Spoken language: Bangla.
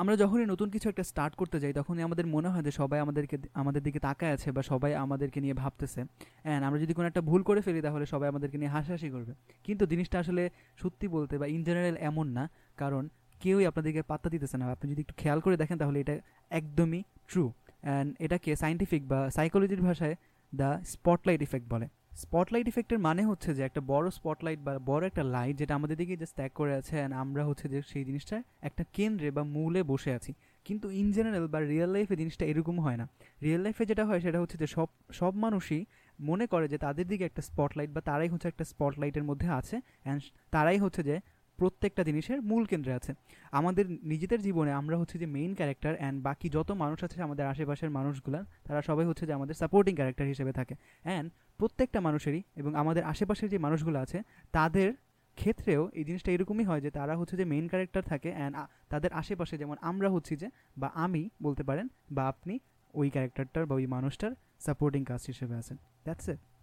আমরা যখনই নতুন কিছু একটা স্টার্ট করতে যাই, তখনই আমাদের মনে হয় যে সবাই আমাদেরকে আমাদের দিকে তাকায় আছে বা সবাই আমাদেরকে নিয়ে ভাবতেছে। অ্যান্ড আমরা যদি কোনো একটা ভুল করে ফেলি, তাহলে সবাই আমাদেরকে নিয়ে হাসাহাসি করবে। কিন্তু জিনিসটা আসলে সত্যি বলতে বা ইন জেনারেল এমন না। কারণ কেউই আপনাদেরকে পাত্তা দিতেছে না। আপনি যদি একটু খেয়াল করে দেখেন, তাহলে এটা একদমই ট্রু অ্যান্ড এটাকে সাইন্টিফিক বা সাইকোলজির ভাষায় দ্য স্পটলাইট ইফেক্ট বলে। স্পটলাইট ইফেক্টের মানে হচ্ছে যে একটা বড় স্পটলাইট বা বড় একটা লাইট যেটা আমাদের দিকে জাস্ট ত্যাগ করে আছে অ্যান্ড আমরা হচ্ছে যে সেই জিনিসটা একটা কেন্দ্রে বা মূলে বসে আছি। কিন্তু ইন জেনারেল বা রিয়েল লাইফে জিনিসটা এরকম হয় না। রিয়েল লাইফে যেটা হয় সেটা হচ্ছে যে সব সব মানুষই মনে করে যে তাদের দিকে একটা স্পটলাইট বা তারাই হচ্ছে একটা স্পটলাইটের মধ্যে আছে অ্যান্ড তারাই হচ্ছে যে প্রত্যেকটা জিনিসের মূল কেন্দ্রে আছে। আমাদের নিজেদের জীবনে আমরা হচ্ছে যে মেইন ক্যারেক্টার অ্যান্ড বাকি যত মানুষ আছে আমাদের আশেপাশের মানুষগুলো, তারা সবাই হচ্ছে যে আমাদের সাপোর্টিং ক্যারেক্টার হিসেবে থাকে। অ্যান্ড প্রত্যেকটা মানুষেরই এবং আমাদের আশেপাশের যে মানুষগুলো আছে, তাদের ক্ষেত্রেও এই জিনিসটা এরকমই হয় যে তারা হচ্ছে যে মেইন ক্যারেক্টার থাকে অ্যান্ড তাদের আশেপাশে যেমন আমরা হচ্ছি যে, বা আমি বলতে পারেন, বা আপনি ওই ক্যারেক্টারটার বা ওই মানুষটার সাপোর্টিং কাস্ট হিসেবে আছেন। That's it